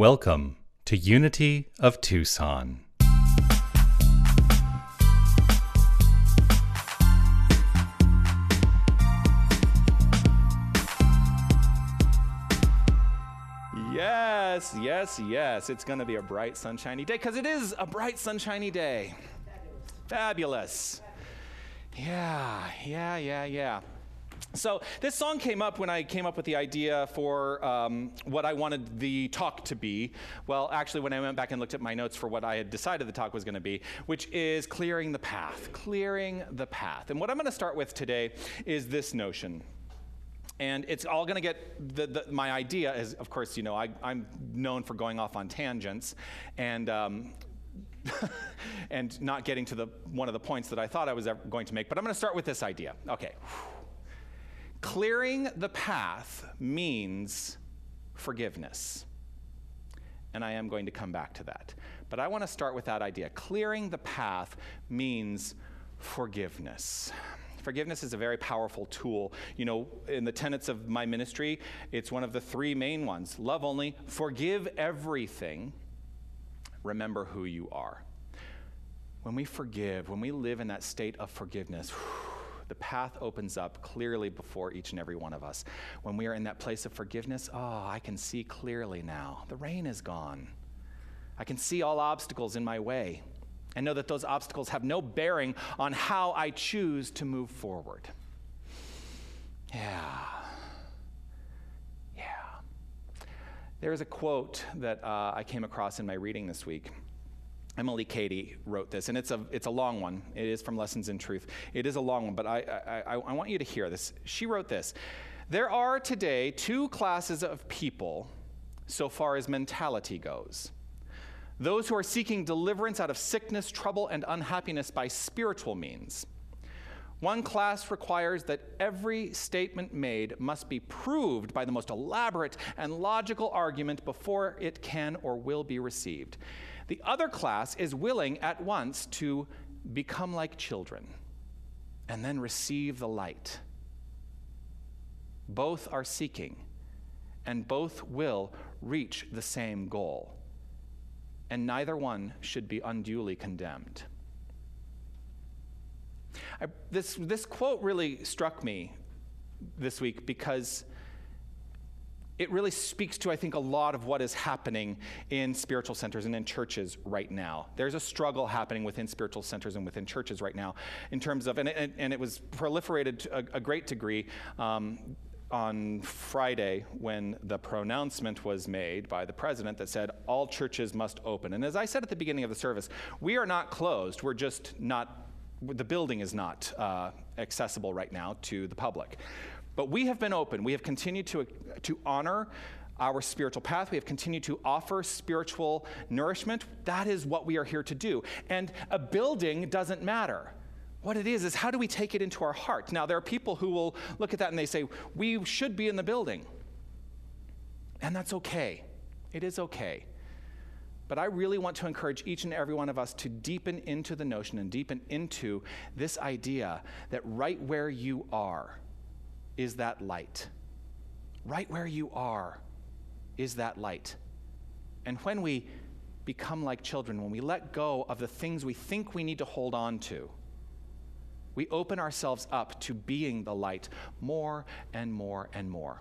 Welcome to Unity of Tucson. Yes, yes, yes. It's going to be a bright, sunshiny day because it is a bright, sunshiny day. Fabulous. Yeah, yeah, yeah, yeah. So this song came up when I came up with the idea for um, what I wanted the talk to be. Well, actually, when I went back and looked at my notes for what I had decided the talk was going to be, which is clearing the path, clearing the path. And what I'm going to start with today is this notion. And it's all going to get the, the, my idea is, of course, you know, I, am known for going off on tangents, and um, and not getting to the one of the points that I thought I was going to make. But I'm going to start with this idea. Okay. Clearing the path means forgiveness. And I am going to come back to that. But I want to start with that idea. Clearing the path means forgiveness. Forgiveness is a very powerful tool. You know, in the tenets of my ministry, it's one of the three main ones love only, forgive everything, remember who you are. When we forgive, when we live in that state of forgiveness, the path opens up clearly before each and every one of us. When we are in that place of forgiveness, oh, I can see clearly now. The rain is gone. I can see all obstacles in my way and know that those obstacles have no bearing on how I choose to move forward. Yeah. Yeah. There's a quote that uh, I came across in my reading this week. Emilie Cady wrote this, and it's a, it's a long one. It is from Lessons in Truth. It is a long one, but I, I, I want you to hear this. She wrote this There are today two classes of people so far as mentality goes those who are seeking deliverance out of sickness, trouble, and unhappiness by spiritual means. One class requires that every statement made must be proved by the most elaborate and logical argument before it can or will be received. The other class is willing at once to become like children and then receive the light. Both are seeking, and both will reach the same goal and neither one should be unduly condemned. I, this, this quote really struck me this week because it really speaks to, I think, a lot of what is happening in spiritual centers and in churches right now. There's a struggle happening within spiritual centers and within churches right now in terms of, and it, and it was proliferated to a, a great degree. Um, on Friday when the pronouncement was made by the president that said all churches must open. And as I said at the beginning of the service, we are not closed. We're just not, the building is not uh, accessible right now to the public. But we have been open. We have continued to, to honor our spiritual path. We have continued to offer spiritual nourishment. That is what we are here to do. And a building doesn't matter. What it is, is how do we take it into our heart? Now, there are people who will look at that and they say, we should be in the building. And that's okay. It is okay. But I really want to encourage each and every one of us to deepen into the notion and deepen into this idea that right where you are is that light. Right where you are is that light. And when we become like children, when we let go of the things we think we need to hold on to, we open ourselves up to being the light more and more and more.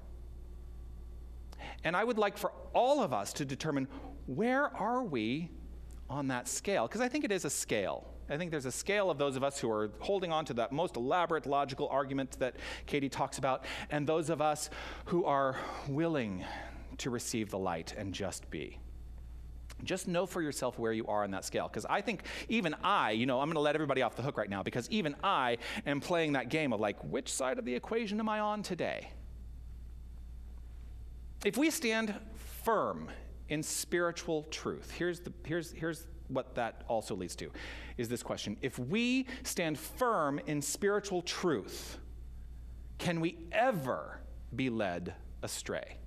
And I would like for all of us to determine where are we on that scale? Because I think it is a scale. I think there's a scale of those of us who are holding on to that most elaborate logical argument that Cady talks about, and those of us who are willing to receive the light and just be. Just know for yourself where you are on that scale. Because I think even I, you know, I'm going to let everybody off the hook right now because even I am playing that game of like, which side of the equation am I on today? If we stand firm in spiritual truth, here's, the, here's, here's what that also leads to is this question. If we stand firm in spiritual truth, can we ever be led astray?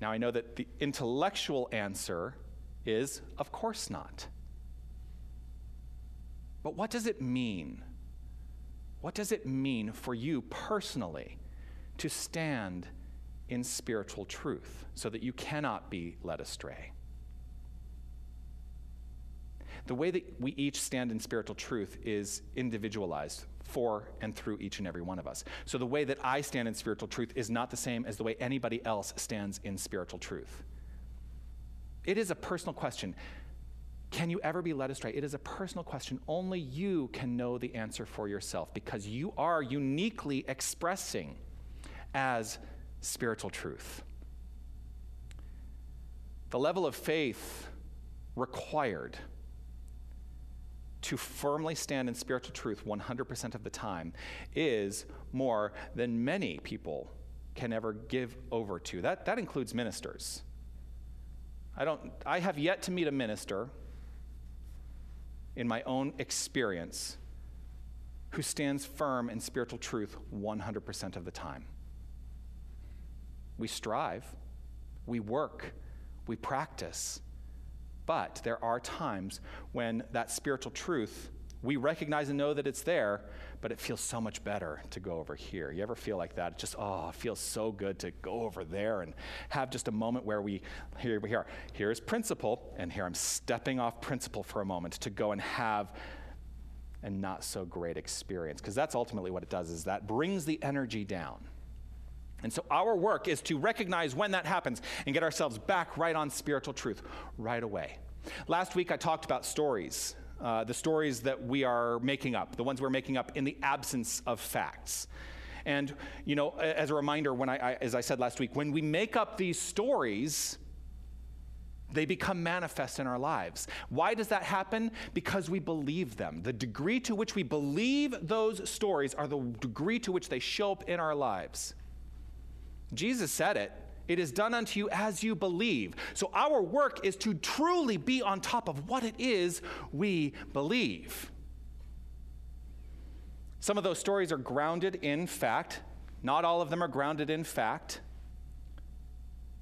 Now, I know that the intellectual answer is, of course not. But what does it mean? What does it mean for you personally to stand in spiritual truth so that you cannot be led astray. The way that we each stand in spiritual truth is individualized for and through each and every one of us. So the way that I stand in spiritual truth is not the same as the way anybody else stands in spiritual truth. It is a personal question. Can you ever be led astray? It is a personal question. Only you can know the answer for yourself because you are uniquely expressing as spiritual truth. The level of faith required to firmly stand in spiritual truth 100% of the time is more than many people can ever give over to. That, that includes ministers. I, don't, I have yet to meet a minister in my own experience who stands firm in spiritual truth 100% of the time. We strive, we work, we practice. But there are times when that spiritual truth, we recognize and know that it's there, but it feels so much better to go over here. You ever feel like that? Just, oh, it feels so good to go over there and have just a moment where we, here we are. Here's principle, and here I'm stepping off principle for a moment to go and have a not so great experience. Because that's ultimately what it does, is that brings the energy down. And so our work is to recognize when that happens and get ourselves back right on spiritual truth right away. Last week I talked about stories, uh, the stories that we are making up, the ones we're making up in the absence of facts. And, you know, as a reminder, when I, I as I said last week, when we make up these stories, they become manifest in our lives. Why does that happen? Because we believe them. The degree to which we believe those stories are the degree to which they show up in our lives. Jesus said it. It is done unto you as you believe. So our work is to truly be on top of what it is we believe. Some of those stories are grounded in fact. Not all of them are grounded in fact.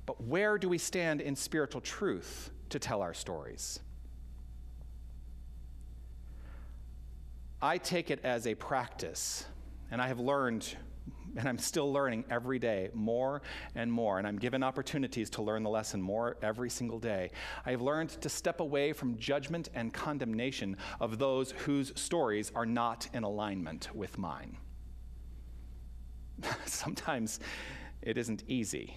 But where do we stand in spiritual truth to tell our stories? I take it as a practice, and I have learned and I'm still learning every day more and more, and I'm given opportunities to learn the lesson more every single day. I've learned to step away from judgment and condemnation of those whose stories are not in alignment with mine. Sometimes it isn't easy,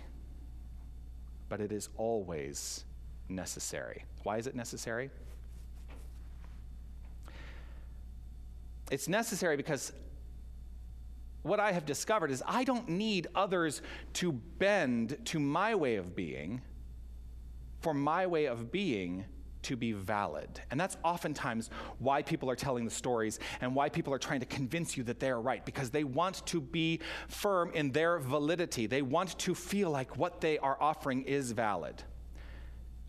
but it is always necessary. Why is it necessary? It's necessary because what I have discovered is I don't need others to bend to my way of being for my way of being to be valid. And that's oftentimes why people are telling the stories and why people are trying to convince you that they are right, because they want to be firm in their validity. They want to feel like what they are offering is valid.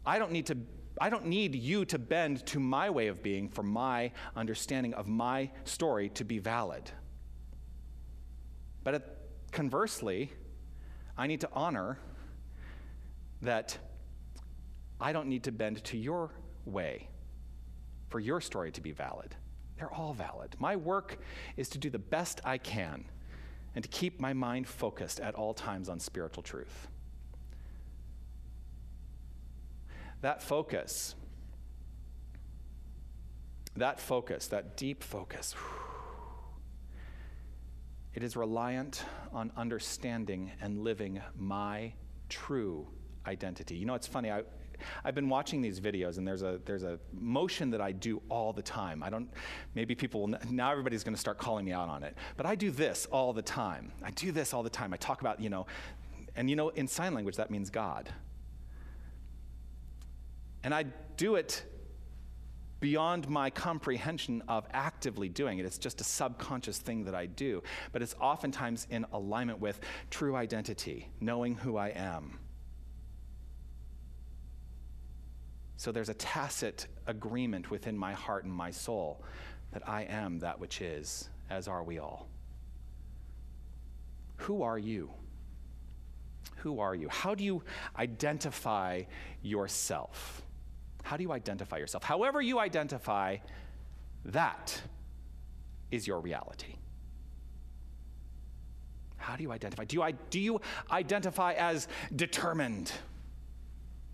I don't need to. I don't need you to bend to my way of being for my understanding of my story to be valid. But conversely, I need to honor that I don't need to bend to your way for your story to be valid. They're all valid. My work is to do the best I can and to keep my mind focused at all times on spiritual truth. That focus, that focus, that deep focus, whew, it is reliant on understanding and living my true identity. You know, it's funny. I, I've been watching these videos, and there's a there's a motion that I do all the time. I don't. Maybe people will now. Everybody's going to start calling me out on it, but I do this all the time. I do this all the time. I talk about you know, and you know, in sign language that means God. And I do it beyond my comprehension of actively doing it. It's just a subconscious thing that I do. But it's oftentimes in alignment with true identity, knowing who I am. So there's a tacit agreement within my heart and my soul that I am that which is, as are we all. Who are you? Who are you? How do you identify yourself? How do you identify yourself? However, you identify, that is your reality. How do you identify? Do you, do you identify as determined,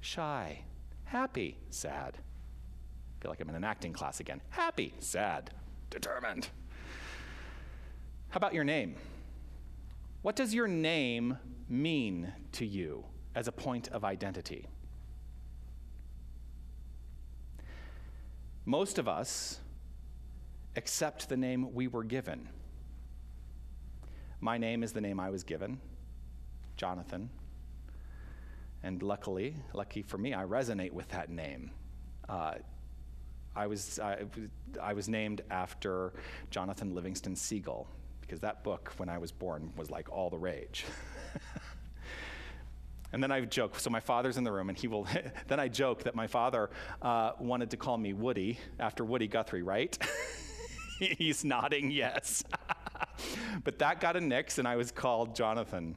shy, happy, sad? I feel like I'm in an acting class again. Happy, sad, determined. How about your name? What does your name mean to you as a point of identity? Most of us accept the name we were given. My name is the name I was given, Jonathan. And luckily, lucky for me, I resonate with that name. Uh, I, was, I, I was named after Jonathan Livingston Seagull, because that book, when I was born, was like all the rage. and then I joke, so my father's in the room, and he will, then I joke that my father uh, wanted to call me Woody after Woody Guthrie, right? He's nodding yes. but that got a nix, and I was called Jonathan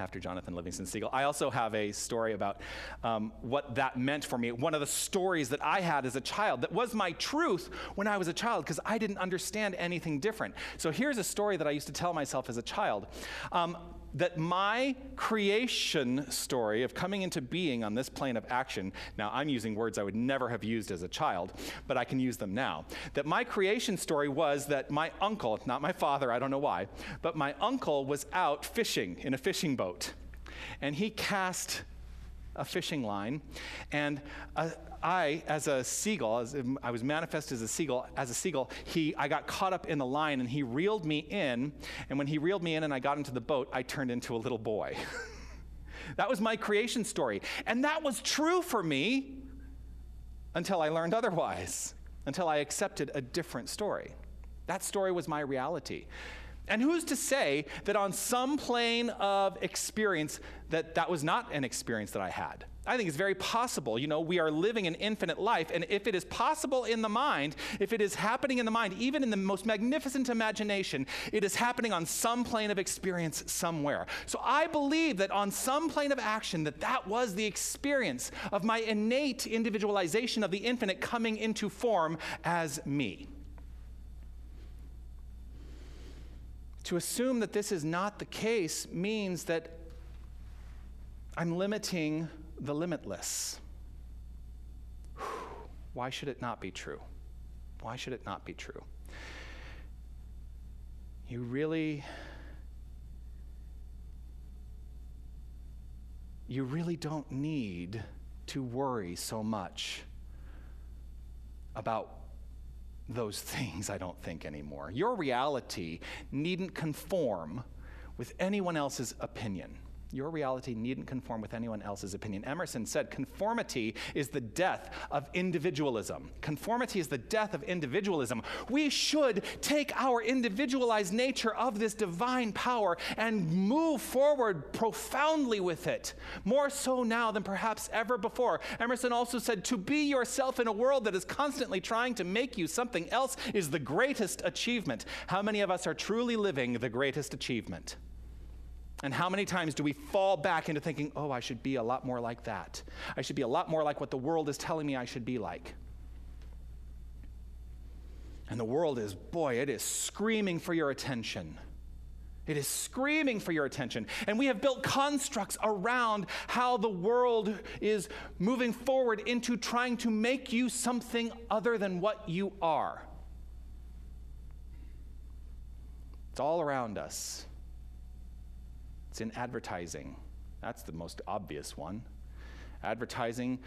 after Jonathan Livingston Seagull. I also have a story about um, what that meant for me. One of the stories that I had as a child that was my truth when I was a child because I didn't understand anything different. So here's a story that I used to tell myself as a child. Um, that my creation story of coming into being on this plane of action, now I'm using words I would never have used as a child, but I can use them now. That my creation story was that my uncle, not my father, I don't know why, but my uncle was out fishing in a fishing boat. And he cast a fishing line, and uh, I, as a seagull, as I was manifest as a seagull, as a seagull, he, I got caught up in the line, and he reeled me in. And when he reeled me in, and I got into the boat, I turned into a little boy. that was my creation story, and that was true for me until I learned otherwise, until I accepted a different story. That story was my reality. And who's to say that on some plane of experience that that was not an experience that I had? I think it's very possible. You know, we are living an infinite life, and if it is possible in the mind, if it is happening in the mind, even in the most magnificent imagination, it is happening on some plane of experience somewhere. So I believe that on some plane of action, that that was the experience of my innate individualization of the infinite coming into form as me. To assume that this is not the case means that I'm limiting the limitless. Why should it not be true? Why should it not be true? You really you really don't need to worry so much about those things, I don't think, anymore. Your reality needn't conform with anyone else's opinion. Your reality needn't conform with anyone else's opinion. Emerson said conformity is the death of individualism. Conformity is the death of individualism. We should take our individualized nature of this divine power and move forward profoundly with it, more so now than perhaps ever before. Emerson also said to be yourself in a world that is constantly trying to make you something else is the greatest achievement. How many of us are truly living the greatest achievement? And how many times do we fall back into thinking, oh, I should be a lot more like that? I should be a lot more like what the world is telling me I should be like. And the world is, boy, it is screaming for your attention. It is screaming for your attention. And we have built constructs around how the world is moving forward into trying to make you something other than what you are. It's all around us. It's in advertising. That's the most obvious one. Advertising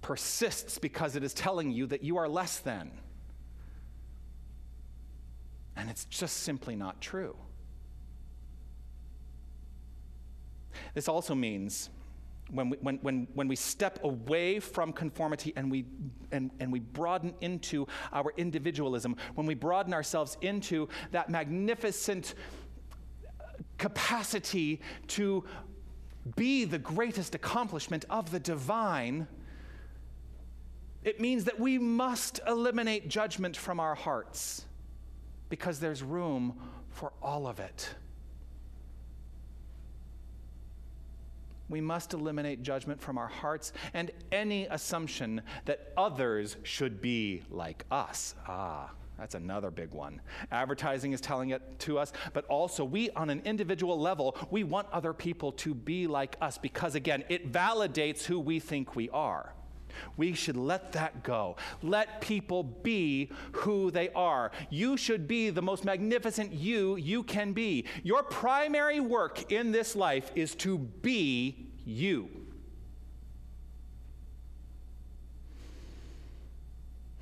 persists because it is telling you that you are less than. And it's just simply not true. This also means when we, when, when, when we step away from conformity and we, and, and we broaden into our individualism, when we broaden ourselves into that magnificent capacity to be the greatest accomplishment of the divine, it means that we must eliminate judgment from our hearts because there's room for all of it. We must eliminate judgment from our hearts and any assumption that others should be like us. Ah, That's another big one. Advertising is telling it to us, but also we, on an individual level, we want other people to be like us because, again, it validates who we think we are. We should let that go. Let people be who they are. You should be the most magnificent you you can be. Your primary work in this life is to be you.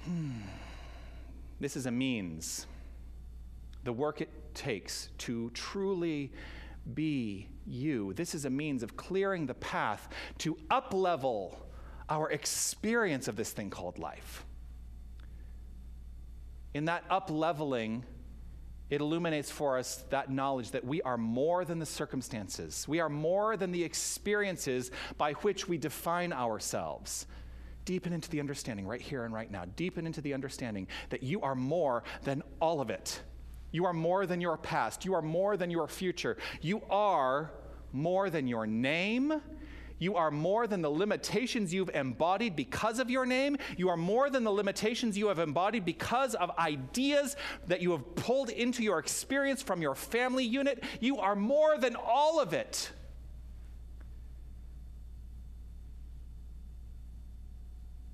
Hmm. This is a means. The work it takes to truly be you. This is a means of clearing the path to uplevel our experience of this thing called life. In that upleveling, it illuminates for us that knowledge that we are more than the circumstances. We are more than the experiences by which we define ourselves. Deepen into the understanding right here and right now. Deepen into the understanding that you are more than all of it. You are more than your past. You are more than your future. You are more than your name. You are more than the limitations you've embodied because of your name. You are more than the limitations you have embodied because of ideas that you have pulled into your experience from your family unit. You are more than all of it.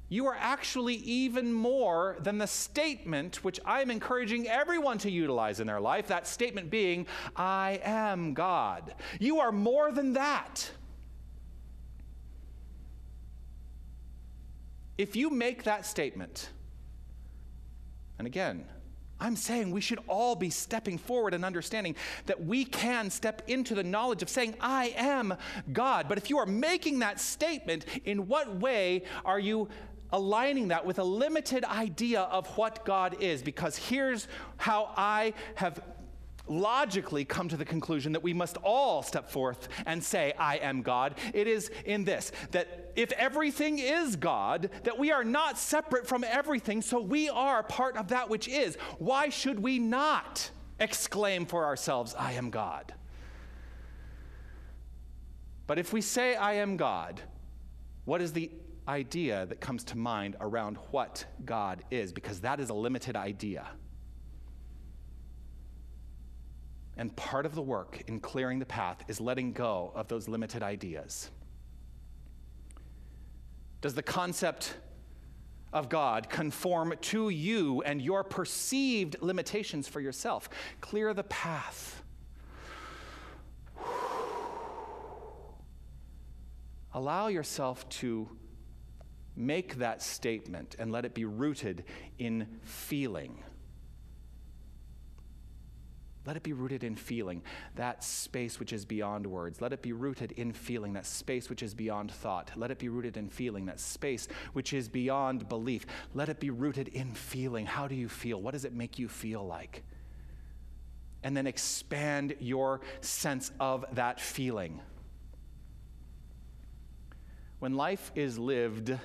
You are actually even more than the statement which I'm encouraging everyone to utilize in their life. That statement being, I am God. You are more than that. If you make that statement, and again, I'm saying we should all be stepping forward and understanding that we can step into the knowledge of saying, I am God. But if you are making that statement, in what way are you aligning that with a limited idea of what God is, because here's how I have logically come to the conclusion that we must all step forth and say, I am God. It is in this that if everything is God, that we are not separate from everything, so we are part of that which is. Why should we not exclaim for ourselves, I am God? But if we say, I am God, what is the idea that comes to mind around what God is, because that is a limited idea. And part of the work in clearing the path is letting go of those limited ideas. Does the concept of God conform to you and your perceived limitations for yourself? Clear the path. Allow yourself to make that statement and let it be rooted in feeling. Let it be rooted in feeling, that space which is beyond words. Let it be rooted in feeling, that space which is beyond thought. Let it be rooted in feeling, that space which is beyond belief. Let it be rooted in feeling. How do you feel? What does it make you feel like? And then expand your sense of that feeling. When life is lived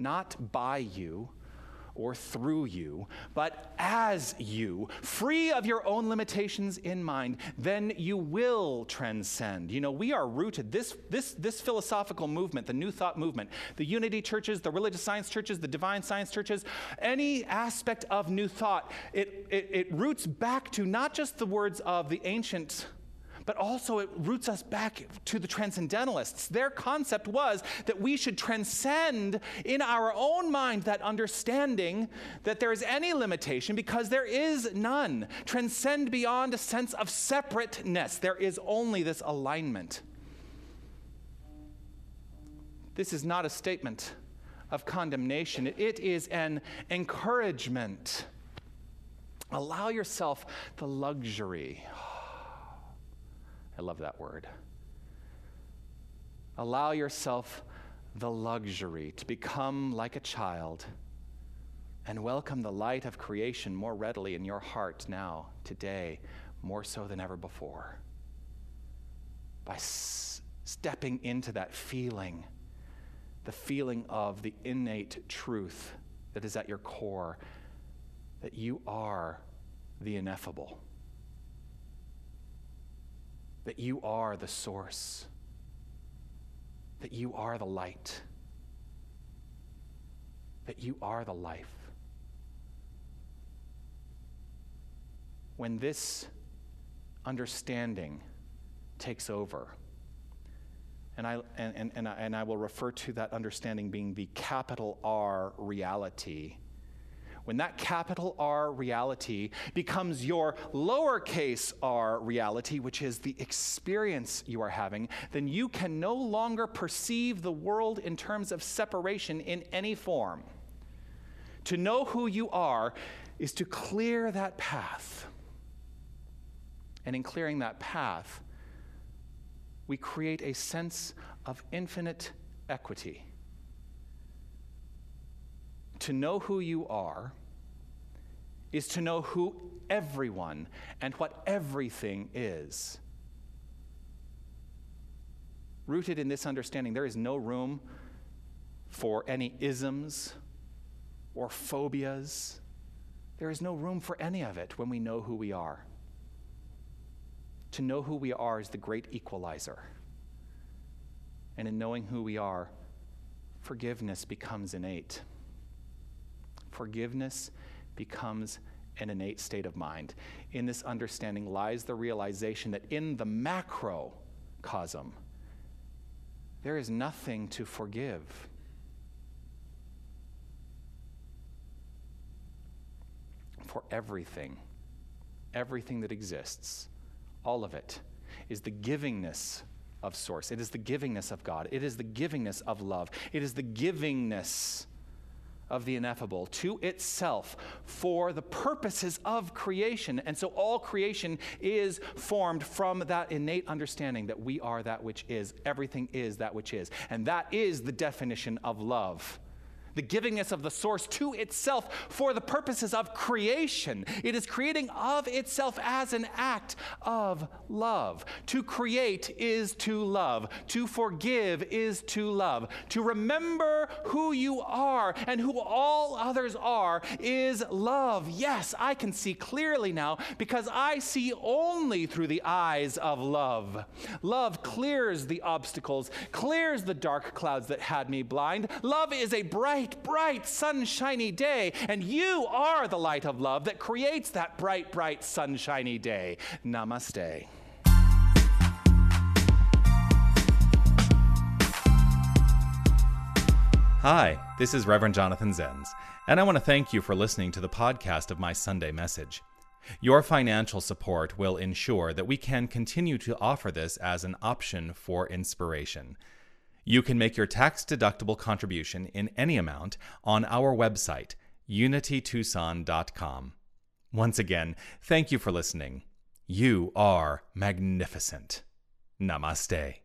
not by you or through you, but as you, free of your own limitations in mind, then you will transcend. You know, we are rooted, this, this, this philosophical movement, the New Thought movement, the unity churches, the religious science churches, the divine science churches, any aspect of New Thought, it, it, it roots back to not just the words of the ancient but also it roots us back to the transcendentalists. Their concept was that we should transcend in our own mind that understanding that there is any limitation because there is none. Transcend beyond a sense of separateness. There is only this alignment. This is not a statement of condemnation, it is an encouragement. Allow yourself the luxury I love that word. Allow yourself the luxury to become like a child and welcome the light of creation more readily in your heart now, today, more so than ever before. By s- stepping into that feeling, the feeling of the innate truth that is at your core, that you are the ineffable that you are the source, that you are the light, that you are the life. when this understanding takes over, and I, and, and, and, I, and I will refer to that understanding being the capital R reality. When that capital R reality becomes your lowercase r reality, which is the experience you are having, then you can no longer perceive the world in terms of separation in any form. To know who you are is to clear that path. And in clearing that path, we create a sense of infinite equity. To know who you are is to know who everyone and what everything is. Rooted in this understanding, there is no room for any isms or phobias. There is no room for any of it when we know who we are. To know who we are is the great equalizer. And in knowing who we are, forgiveness becomes innate. Forgiveness becomes an innate state of mind. In this understanding lies the realization that in the macrocosm, there is nothing to forgive. For everything, everything that exists, all of it is the givingness of source. It is the givingness of God. It is the givingness of love. It is the givingness of the ineffable to itself for the purposes of creation. And so all creation is formed from that innate understanding that we are that which is, everything is that which is. And that is the definition of love the givingness of the source to itself for the purposes of creation. It is creating of itself as an act of love. To create is to love. To forgive is to love. To remember who you are and who all others are is love. Yes, I can see clearly now because I see only through the eyes of love. Love clears the obstacles, clears the dark clouds that had me blind. Love is a bright bright, bright, sunshiny day. And you are the light of love that creates that bright, bright, sunshiny day. Namaste. Hi, this is Reverend Jonathan Zenz, and I want to thank you for listening to the podcast of my Sunday message. Your financial support will ensure that we can continue to offer this as an option for inspiration. You can make your tax deductible contribution in any amount on our website, unitytucson.com. Once again, thank you for listening. You are magnificent. Namaste.